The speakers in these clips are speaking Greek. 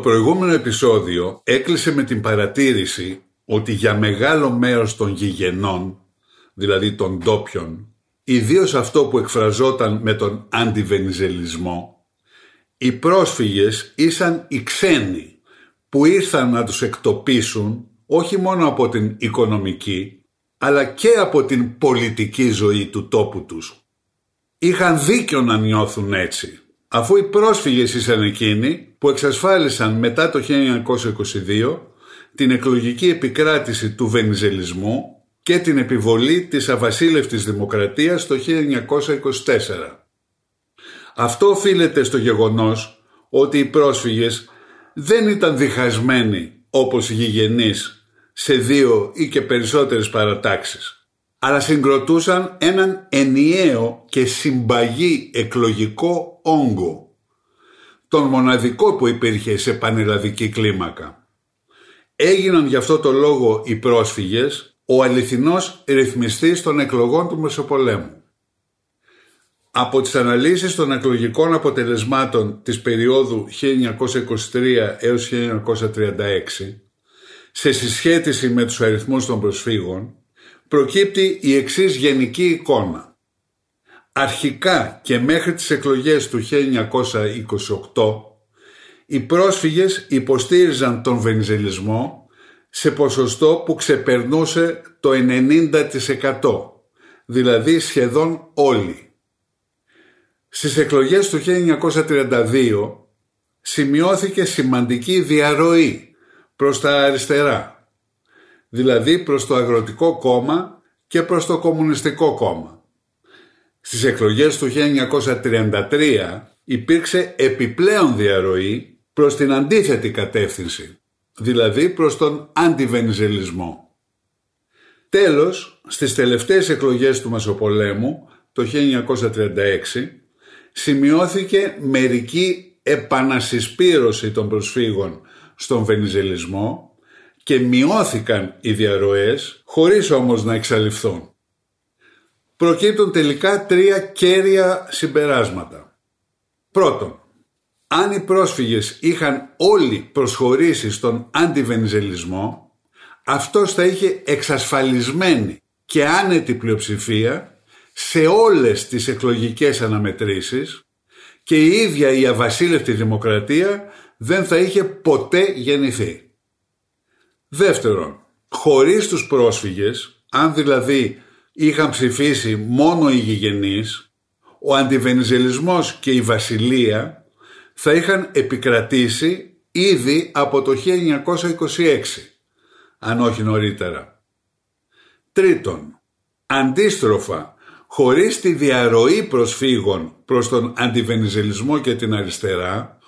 Προηγούμενο επεισόδιο έκλεισε με την παρατήρηση ότι για μεγάλο μέρος των γηγενών, δηλαδή των ντόπιων, ιδίως αυτό που εκφραζόταν με τον αντιβενιζελισμό, οι πρόσφυγες ήσαν οι ξένοι που ήρθαν να τους εκτοπίσουν όχι μόνο από την οικονομική, αλλά και από την πολιτική ζωή του τόπου τους. Είχαν δίκιο να νιώθουν έτσι, αφού οι πρόσφυγες ήσαν εκείνοι που εξασφάλισαν μετά το 1922 την εκλογική επικράτηση του βενιζελισμού και την επιβολή της αβασίλευτης δημοκρατίας το 1924. Αυτό οφείλεται στο γεγονός ότι οι πρόσφυγες δεν ήταν διχασμένοι όπως οι γηγενείς σε δύο ή και περισσότερες παρατάξεις, αλλά συγκροτούσαν έναν ενιαίο και συμπαγή εκλογικό όγκο τον μοναδικό που υπήρχε σε πανελλαδική κλίμακα. Έγιναν γι' αυτό το λόγο οι πρόσφυγες ο αληθινός ρυθμιστής των εκλογών του Μεσοπολέμου. Από τις αναλύσεις των εκλογικών αποτελεσμάτων της περίοδου 1923 έως 1936, σε συσχέτιση με τους αριθμούς των προσφύγων, προκύπτει η εξής γενική εικόνα αρχικά και μέχρι τις εκλογές του 1928 οι πρόσφυγες υποστήριζαν τον βενιζελισμό σε ποσοστό που ξεπερνούσε το 90% δηλαδή σχεδόν όλοι. Στις εκλογές του 1932 σημειώθηκε σημαντική διαρροή προς τα αριστερά δηλαδή προς το Αγροτικό Κόμμα και προς το Κομμουνιστικό Κόμμα. Στις εκλογές του 1933 υπήρξε επιπλέον διαρροή προς την αντίθετη κατεύθυνση, δηλαδή προς τον αντιβενιζελισμό. Τέλος, στις τελευταίες εκλογές του Μεσοπολέμου, το 1936, σημειώθηκε μερική επανασυσπήρωση των προσφύγων στον βενιζελισμό και μειώθηκαν οι διαρροές χωρίς όμως να εξαλειφθούν προκύπτουν τελικά τρία κέρια συμπεράσματα. Πρώτον, αν οι πρόσφυγες είχαν όλοι προσχωρήσεις στον αντιβενιζελισμό, αυτός θα είχε εξασφαλισμένη και άνετη πλειοψηφία σε όλες τις εκλογικές αναμετρήσεις και η ίδια η αβασίλευτη δημοκρατία δεν θα είχε ποτέ γεννηθεί. Δεύτερον, χωρίς τους πρόσφυγες, αν δηλαδή είχαν ψηφίσει μόνο οι γηγενείς, ο αντιβενιζελισμός και η βασιλεία θα είχαν επικρατήσει ήδη από το 1926, αν όχι νωρίτερα. Τρίτον, αντίστροφα, χωρίς τη διαρροή προσφύγων προς τον αντιβενιζελισμό και την αριστερά,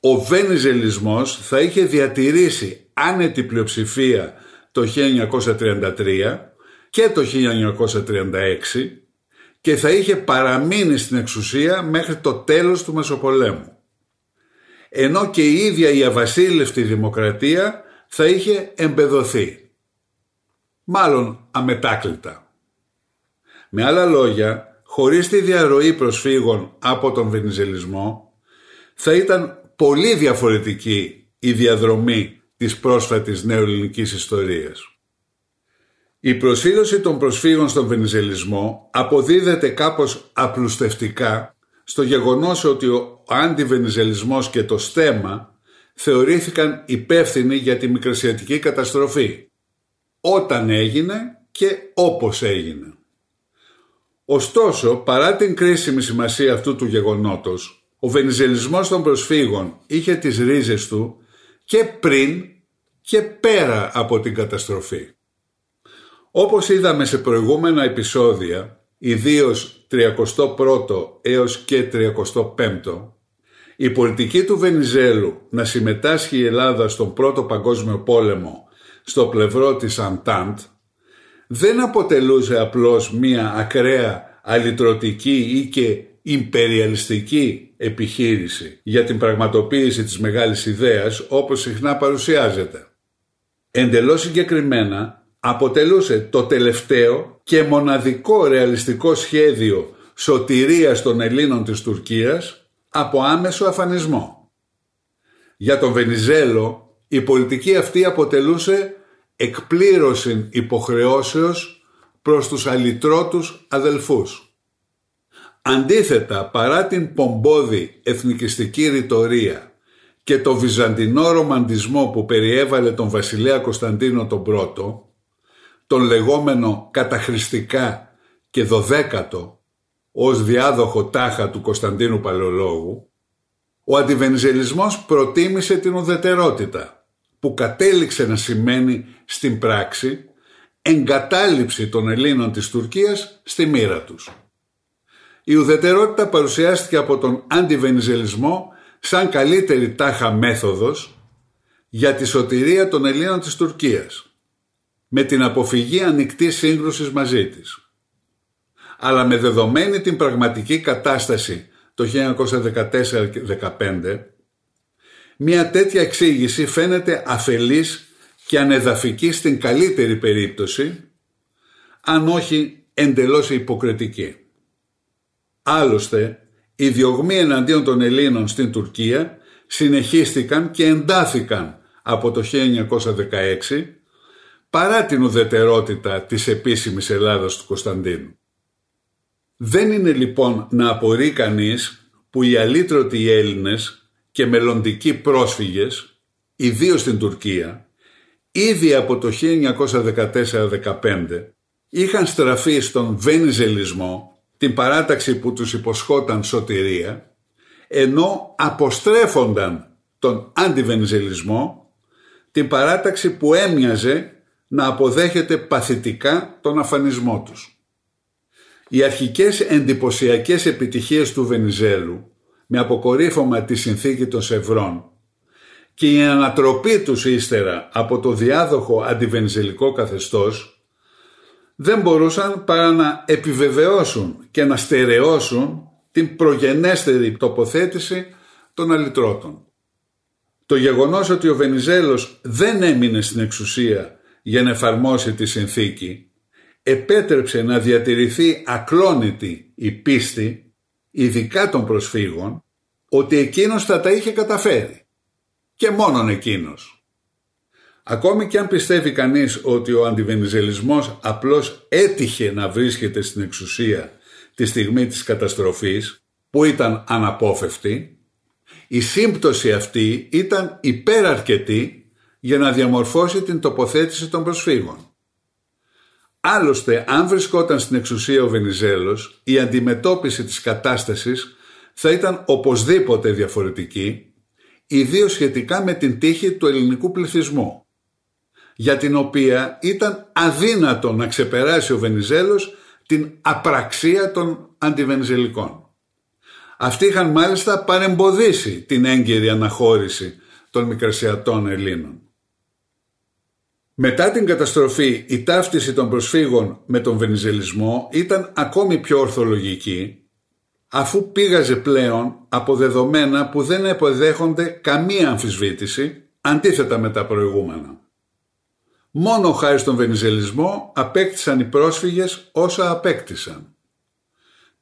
ο βενιζελισμός θα είχε διατηρήσει άνετη πλειοψηφία το 1933 και το 1936 και θα είχε παραμείνει στην εξουσία μέχρι το τέλος του Μεσοπολέμου. Ενώ και η ίδια η αβασίλευτη δημοκρατία θα είχε εμπεδοθεί. Μάλλον αμετάκλητα. Με άλλα λόγια, χωρίς τη διαρροή προσφύγων από τον βενιζελισμό, θα ήταν πολύ διαφορετική η διαδρομή της πρόσφατης νεοελληνικής ιστορίας. Η προσφύγωση των προσφύγων στον βενιζελισμό αποδίδεται κάπως απλουστευτικά στο γεγονός ότι ο αντιβενιζελισμός και το στέμα θεωρήθηκαν υπεύθυνοι για τη μικρασιατική καταστροφή όταν έγινε και όπως έγινε. Ωστόσο, παρά την κρίσιμη σημασία αυτού του γεγονότος, ο βενιζελισμός των προσφύγων είχε τις ρίζες του και πριν και πέρα από την καταστροφή. Όπως είδαμε σε προηγούμενα επεισόδια, ιδίως 31ο έως και 35ο, η πολιτική του Βενιζέλου να συμμετάσχει η Ελλάδα στον Πρώτο Παγκόσμιο Πόλεμο στο πλευρό της Αντάντ δεν αποτελούσε απλώς μία ακραία αλυτρωτική ή και υπεριαλιστική επιχείρηση για την πραγματοποίηση της μεγάλης ιδέας όπως συχνά παρουσιάζεται. Εντελώς συγκεκριμένα αποτελούσε το τελευταίο και μοναδικό ρεαλιστικό σχέδιο σωτηρίας των Ελλήνων της Τουρκίας από άμεσο αφανισμό. Για τον Βενιζέλο η πολιτική αυτή αποτελούσε εκπλήρωση υποχρεώσεως προς τους αλυτρότους αδελφούς. Αντίθετα, παρά την πομπόδη εθνικιστική ρητορία και το βυζαντινό ρομαντισμό που περιέβαλε τον βασιλέα Κωνσταντίνο τον Πρώτο, τον λεγόμενο καταχρηστικά και δωδέκατο ως διάδοχο τάχα του Κωνσταντίνου Παλαιολόγου, ο αντιβενιζελισμός προτίμησε την ουδετερότητα, που κατέληξε να σημαίνει στην πράξη εγκατάλειψη των Ελλήνων της Τουρκίας στη μοίρα τους. Η ουδετερότητα παρουσιάστηκε από τον αντιβενιζελισμό σαν καλύτερη τάχα μέθοδος για τη σωτηρία των Ελλήνων της Τουρκίας με την αποφυγή ανοιχτή σύγκρουσης μαζί της. Αλλά με δεδομένη την πραγματική κατάσταση το 1914-15 μια τέτοια εξήγηση φαίνεται αφελής και ανεδαφική στην καλύτερη περίπτωση αν όχι εντελώς υποκριτική. Άλλωστε, οι διωγμοί εναντίον των Ελλήνων στην Τουρκία συνεχίστηκαν και εντάθηκαν από το 1916 παρά την ουδετερότητα της επίσημης Ελλάδας του Κωνσταντίνου. Δεν είναι λοιπόν να απορεί κανείς που οι αλήτρωτοι Έλληνες και μελλοντικοί πρόσφυγες, ιδίως στην Τουρκία, ήδη από το 1914-15 είχαν στραφεί στον βενιζελισμό την παράταξη που τους υποσχόταν σωτηρία, ενώ αποστρέφονταν τον αντιβενιζελισμό, την παράταξη που έμοιαζε να αποδέχεται παθητικά τον αφανισμό τους. Οι αρχικές εντυπωσιακές επιτυχίες του Βενιζέλου, με αποκορύφωμα τη συνθήκη των Σευρών και η ανατροπή τους ύστερα από το διάδοχο αντιβενιζελικό καθεστώς, δεν μπορούσαν παρά να επιβεβαιώσουν και να στερεώσουν την προγενέστερη τοποθέτηση των αλυτρώτων. Το γεγονός ότι ο Βενιζέλος δεν έμεινε στην εξουσία για να εφαρμόσει τη συνθήκη επέτρεψε να διατηρηθεί ακλόνητη η πίστη, ειδικά των προσφύγων, ότι εκείνος θα τα είχε καταφέρει. Και μόνον εκείνος. Ακόμη και αν πιστεύει κανείς ότι ο αντιβενιζελισμός απλώς έτυχε να βρίσκεται στην εξουσία τη στιγμή της καταστροφής, που ήταν αναπόφευκτη, η σύμπτωση αυτή ήταν υπεραρκετή για να διαμορφώσει την τοποθέτηση των προσφύγων. Άλλωστε, αν βρισκόταν στην εξουσία ο Βενιζέλος, η αντιμετώπιση της κατάστασης θα ήταν οπωσδήποτε διαφορετική, ιδίως σχετικά με την τύχη του ελληνικού πληθυσμού, για την οποία ήταν αδύνατο να ξεπεράσει ο Βενιζέλος την απραξία των αντιβενιζελικών. Αυτοί είχαν μάλιστα παρεμποδίσει την έγκαιρη αναχώρηση των μικρασιατών Ελλήνων. Μετά την καταστροφή η ταύτιση των προσφύγων με τον βενιζελισμό ήταν ακόμη πιο ορθολογική αφού πήγαζε πλέον από δεδομένα που δεν εποδέχονται καμία αμφισβήτηση αντίθετα με τα προηγούμενα. Μόνο χάρη στον βενιζελισμό απέκτησαν οι πρόσφυγες όσα απέκτησαν.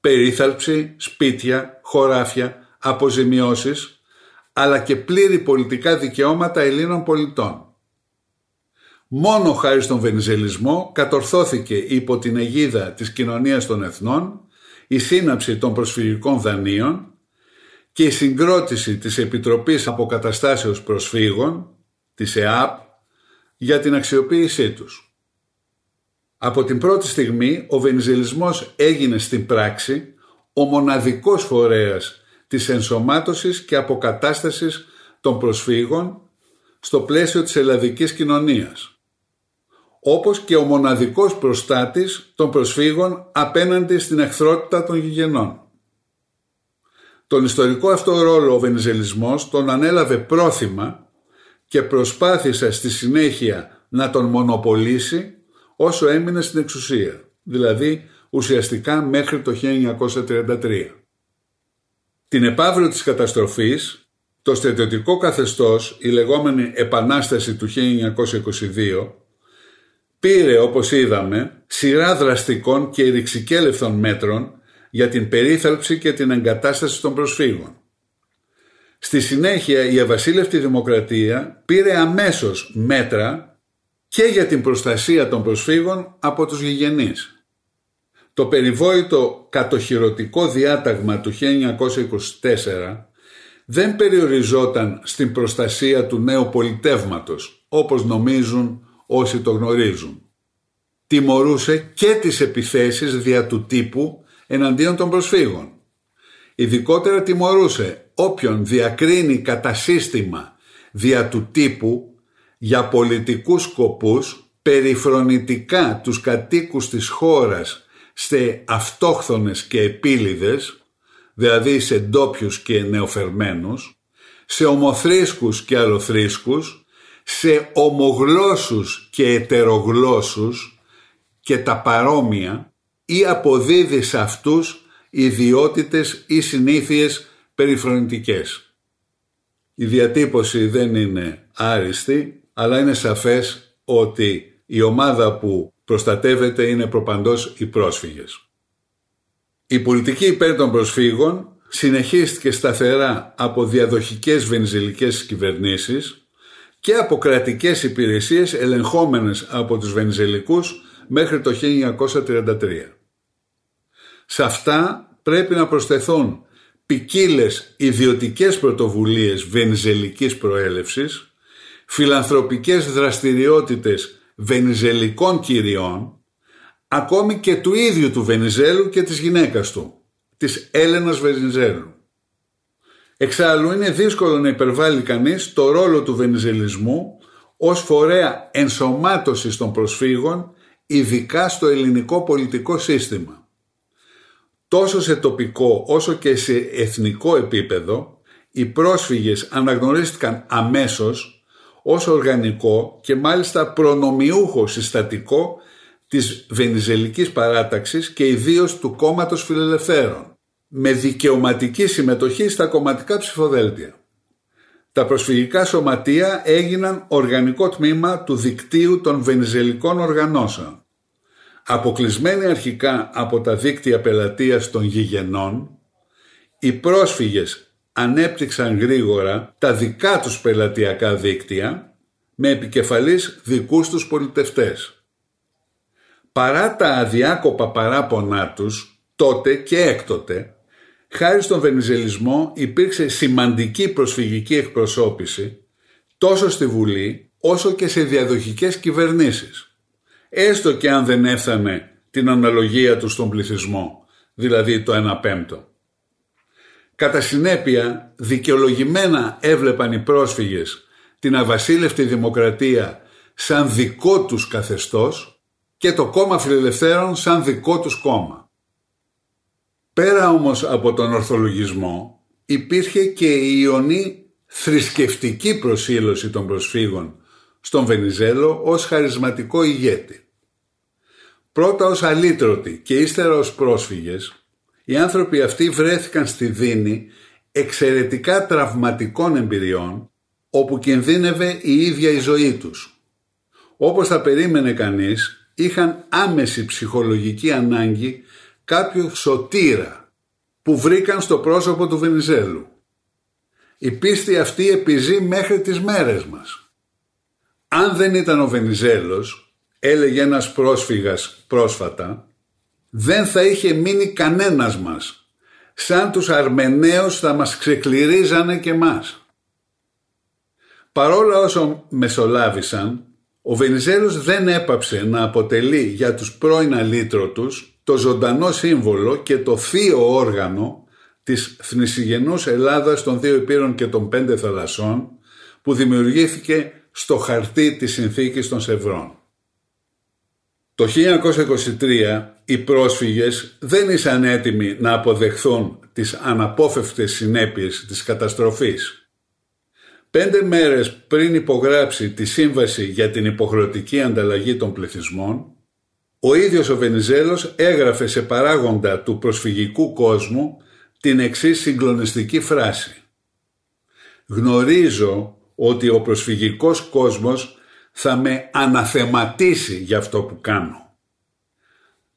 Περίθαλψη, σπίτια, χωράφια, αποζημιώσεις, αλλά και πλήρη πολιτικά δικαιώματα Ελλήνων πολιτών. Μόνο χάρη στον Βενιζελισμό κατορθώθηκε υπό την αιγίδα της κοινωνίας των εθνών η σύναψη των προσφυγικών δανείων και η συγκρότηση της Επιτροπής Αποκαταστάσεως Προσφύγων, της ΕΑΠ, για την αξιοποίησή τους. Από την πρώτη στιγμή ο Βενιζελισμός έγινε στην πράξη ο μοναδικός φορέας της ενσωμάτωσης και αποκατάστασης των προσφύγων στο πλαίσιο της ελλαδικής κοινωνίας όπως και ο μοναδικός προστάτης των προσφύγων απέναντι στην εχθρότητα των γηγενών. Τον ιστορικό αυτό ρόλο ο Βενιζελισμός τον ανέλαβε πρόθυμα και προσπάθησε στη συνέχεια να τον μονοπολίσει όσο έμεινε στην εξουσία, δηλαδή ουσιαστικά μέχρι το 1933. Την επαύριο της καταστροφής, το στρατιωτικό καθεστώς, η λεγόμενη Επανάσταση του 1922, πήρε όπως είδαμε σειρά δραστικών και ρηξικέλευθων μέτρων για την περίθαλψη και την εγκατάσταση των προσφύγων. Στη συνέχεια η Αβασίλευτη Δημοκρατία πήρε αμέσως μέτρα και για την προστασία των προσφύγων από τους γηγενείς. Το περιβόητο κατοχυρωτικό διάταγμα του 1924 δεν περιοριζόταν στην προστασία του νέου πολιτεύματος, όπως νομίζουν όσοι το γνωρίζουν. Τιμωρούσε και τις επιθέσεις δια του τύπου εναντίον των προσφύγων. Ειδικότερα τιμωρούσε όποιον διακρίνει κατά σύστημα δια του τύπου για πολιτικούς σκοπούς περιφρονητικά τους κατοίκους της χώρας σε αυτόχθονες και επίλυδες, δηλαδή σε ντόπιους και νεοφερμένους, σε ομοθρήσκους και αλλοθρήσκους, σε ομογλώσσους και ετερογλώσσους και τα παρόμοια ή αποδίδει σε αυτούς ιδιότητες ή συνήθειες περιφρονητικές. Η διατύπωση δεν είναι άριστη, αλλά είναι σαφές ότι η ομάδα που προστατεύεται είναι προπαντός οι πρόσφυγες. Η πολιτική υπέρ των προσφύγων συνεχίστηκε σταθερά από διαδοχικές βενιζελικές κυβερνήσεις και από κρατικές υπηρεσίες ελεγχόμενες από τους Βενιζελικούς μέχρι το 1933. Σε αυτά πρέπει να προσθεθούν ποικίλες ιδιωτικές πρωτοβουλίες βενιζελικής προέλευσης, φιλανθρωπικές δραστηριότητες βενιζελικών κυριών, ακόμη και του ίδιου του Βενιζέλου και της γυναίκας του, της Έλενας Βενιζέλου. Εξάλλου είναι δύσκολο να υπερβάλλει κανείς το ρόλο του βενιζελισμού ως φορέα ενσωμάτωσης των προσφύγων ειδικά στο ελληνικό πολιτικό σύστημα. Τόσο σε τοπικό όσο και σε εθνικό επίπεδο οι πρόσφυγες αναγνωρίστηκαν αμέσως ως οργανικό και μάλιστα προνομιούχο συστατικό της βενιζελικής παράταξης και ιδίως του κόμματος φιλελευθέρων με δικαιωματική συμμετοχή στα κομματικά ψηφοδέλτια. Τα προσφυγικά σωματεία έγιναν οργανικό τμήμα του δικτύου των βενιζελικών οργανώσεων. Αποκλεισμένοι αρχικά από τα δίκτυα πελατείας των γηγενών, οι πρόσφυγες ανέπτυξαν γρήγορα τα δικά τους πελατειακά δίκτυα με επικεφαλής δικούς τους πολιτευτές. Παρά τα αδιάκοπα παράπονά τους, τότε και έκτοτε, Χάρη στον βενιζελισμό υπήρξε σημαντική προσφυγική εκπροσώπηση τόσο στη Βουλή όσο και σε διαδοχικές κυβερνήσεις. Έστω και αν δεν έφτανε την αναλογία τους στον πληθυσμό, δηλαδή το 1 πέμπτο. Κατά συνέπεια, δικαιολογημένα έβλεπαν οι πρόσφυγες την αβασίλευτη δημοκρατία σαν δικό τους καθεστώς και το κόμμα φιλελευθέρων σαν δικό τους κόμμα. Πέρα όμως από τον ορθολογισμό υπήρχε και η ιονή θρησκευτική προσήλωση των προσφύγων στον Βενιζέλο ως χαρισματικό ηγέτη. Πρώτα ως αλήτρωτοι και ύστερα ως πρόσφυγες, οι άνθρωποι αυτοί βρέθηκαν στη Δίνη εξαιρετικά τραυματικών εμπειριών όπου κινδύνευε η ίδια η ζωή τους. Όπως θα περίμενε κανείς, είχαν άμεση ψυχολογική ανάγκη κάποιο σωτήρα που βρήκαν στο πρόσωπο του Βενιζέλου. Η πίστη αυτή επιζεί μέχρι τις μέρες μας. Αν δεν ήταν ο Βενιζέλος, έλεγε ένας πρόσφυγας πρόσφατα, δεν θα είχε μείνει κανένας μας. Σαν τους Αρμεναίους θα μας ξεκληρίζανε και μας. Παρόλα όσο μεσολάβησαν, ο Βενιζέλος δεν έπαψε να αποτελεί για τους πρώην αλήτρωτους το ζωντανό σύμβολο και το θείο όργανο της θνησιγενούς Ελλάδας των δύο υπήρων και των πέντε θαλασσών που δημιουργήθηκε στο χαρτί της συνθήκης των Σευρών. Το 1923 οι πρόσφυγες δεν ήσαν έτοιμοι να αποδεχθούν τις αναπόφευκτες συνέπειες της καταστροφής. Πέντε μέρες πριν υπογράψει τη σύμβαση για την υποχρεωτική ανταλλαγή των πληθυσμών, ο ίδιος ο Βενιζέλος έγραφε σε παράγοντα του προσφυγικού κόσμου την εξής συγκλονιστική φράση. «Γνωρίζω ότι ο προσφυγικός κόσμος θα με αναθεματίσει για αυτό που κάνω.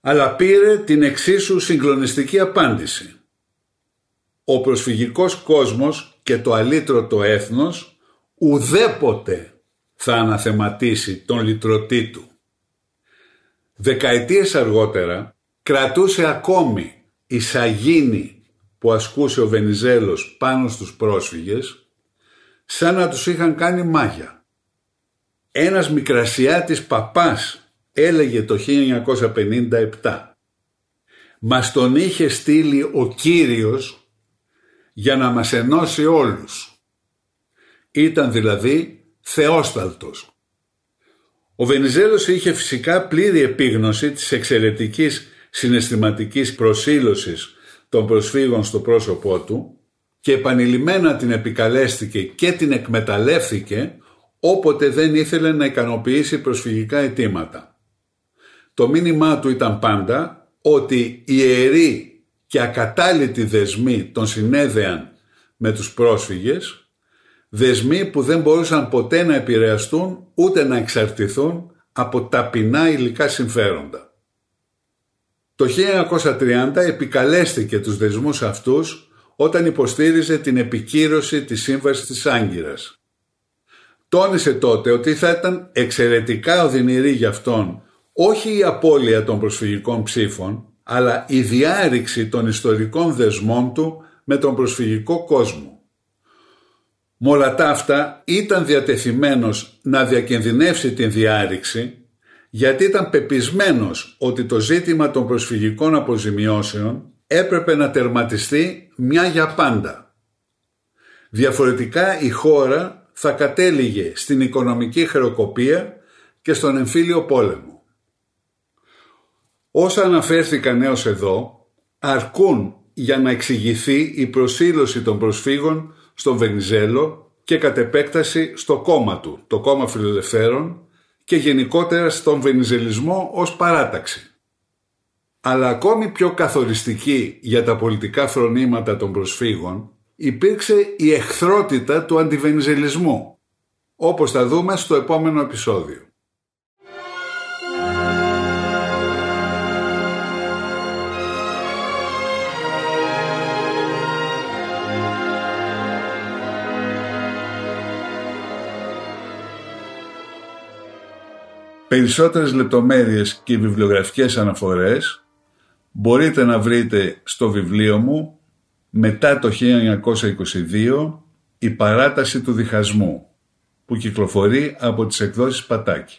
Αλλά πήρε την εξίσου συγκλονιστική απάντηση. Ο προσφυγικός κόσμος και το αλήτρωτο έθνος ουδέποτε θα αναθεματίσει τον λυτρωτή του. Δεκαετίες αργότερα κρατούσε ακόμη η σαγίνη που ασκούσε ο Βενιζέλος πάνω στους πρόσφυγες σαν να τους είχαν κάνει μάγια. Ένας μικρασιάτης παπάς έλεγε το 1957 «Μας τον είχε στείλει ο Κύριος για να μας ενώσει όλους». Ήταν δηλαδή θεόσταλτος. Ο Βενιζέλος είχε φυσικά πλήρη επίγνωση της εξαιρετικής συναισθηματικής προσήλωσης των προσφύγων στο πρόσωπό του και επανειλημμένα την επικαλέστηκε και την εκμεταλλεύθηκε όποτε δεν ήθελε να ικανοποιήσει προσφυγικά αιτήματα. Το μήνυμά του ήταν πάντα ότι οι ιεροί και ακατάλητοι δεσμοί των συνέδεαν με τους πρόσφυγες, δεσμοί που δεν μπορούσαν ποτέ να επηρεαστούν ούτε να εξαρτηθούν από ταπεινά υλικά συμφέροντα. Το 1930 επικαλέστηκε τους δεσμούς αυτούς όταν υποστήριζε την επικύρωση της Σύμβασης της Άγκυρας. Τόνισε τότε ότι θα ήταν εξαιρετικά οδυνηρή για αυτόν όχι η απώλεια των προσφυγικών ψήφων, αλλά η διάρρηξη των ιστορικών δεσμών του με τον προσφυγικό κόσμο. Με όλα τα αυτά ήταν διατεθειμένος να διακινδυνεύσει την διάρρηξη γιατί ήταν πεπισμένος ότι το ζήτημα των προσφυγικών αποζημιώσεων έπρεπε να τερματιστεί μια για πάντα. Διαφορετικά η χώρα θα κατέληγε στην οικονομική χρεοκοπία και στον εμφύλιο πόλεμο. Όσα αναφέρθηκαν έως εδώ αρκούν για να εξηγηθεί η προσήλωση των προσφύγων στον Βενιζέλο και κατ' επέκταση στο κόμμα του, το κόμμα φιλελευθέρων και γενικότερα στον βενιζελισμό ως παράταξη αλλά ακόμη πιο καθοριστική για τα πολιτικά φρονήματα των προσφύγων υπήρξε η εχθρότητα του αντιβενιζελισμού, όπως θα δούμε στο επόμενο επεισόδιο. Περισσότερες λεπτομέρειες και βιβλιογραφικές αναφορές μπορείτε να βρείτε στο βιβλίο μου μετά το 1922 η παράταση του διχασμού που κυκλοφορεί από τις εκδόσεις Πατάκη.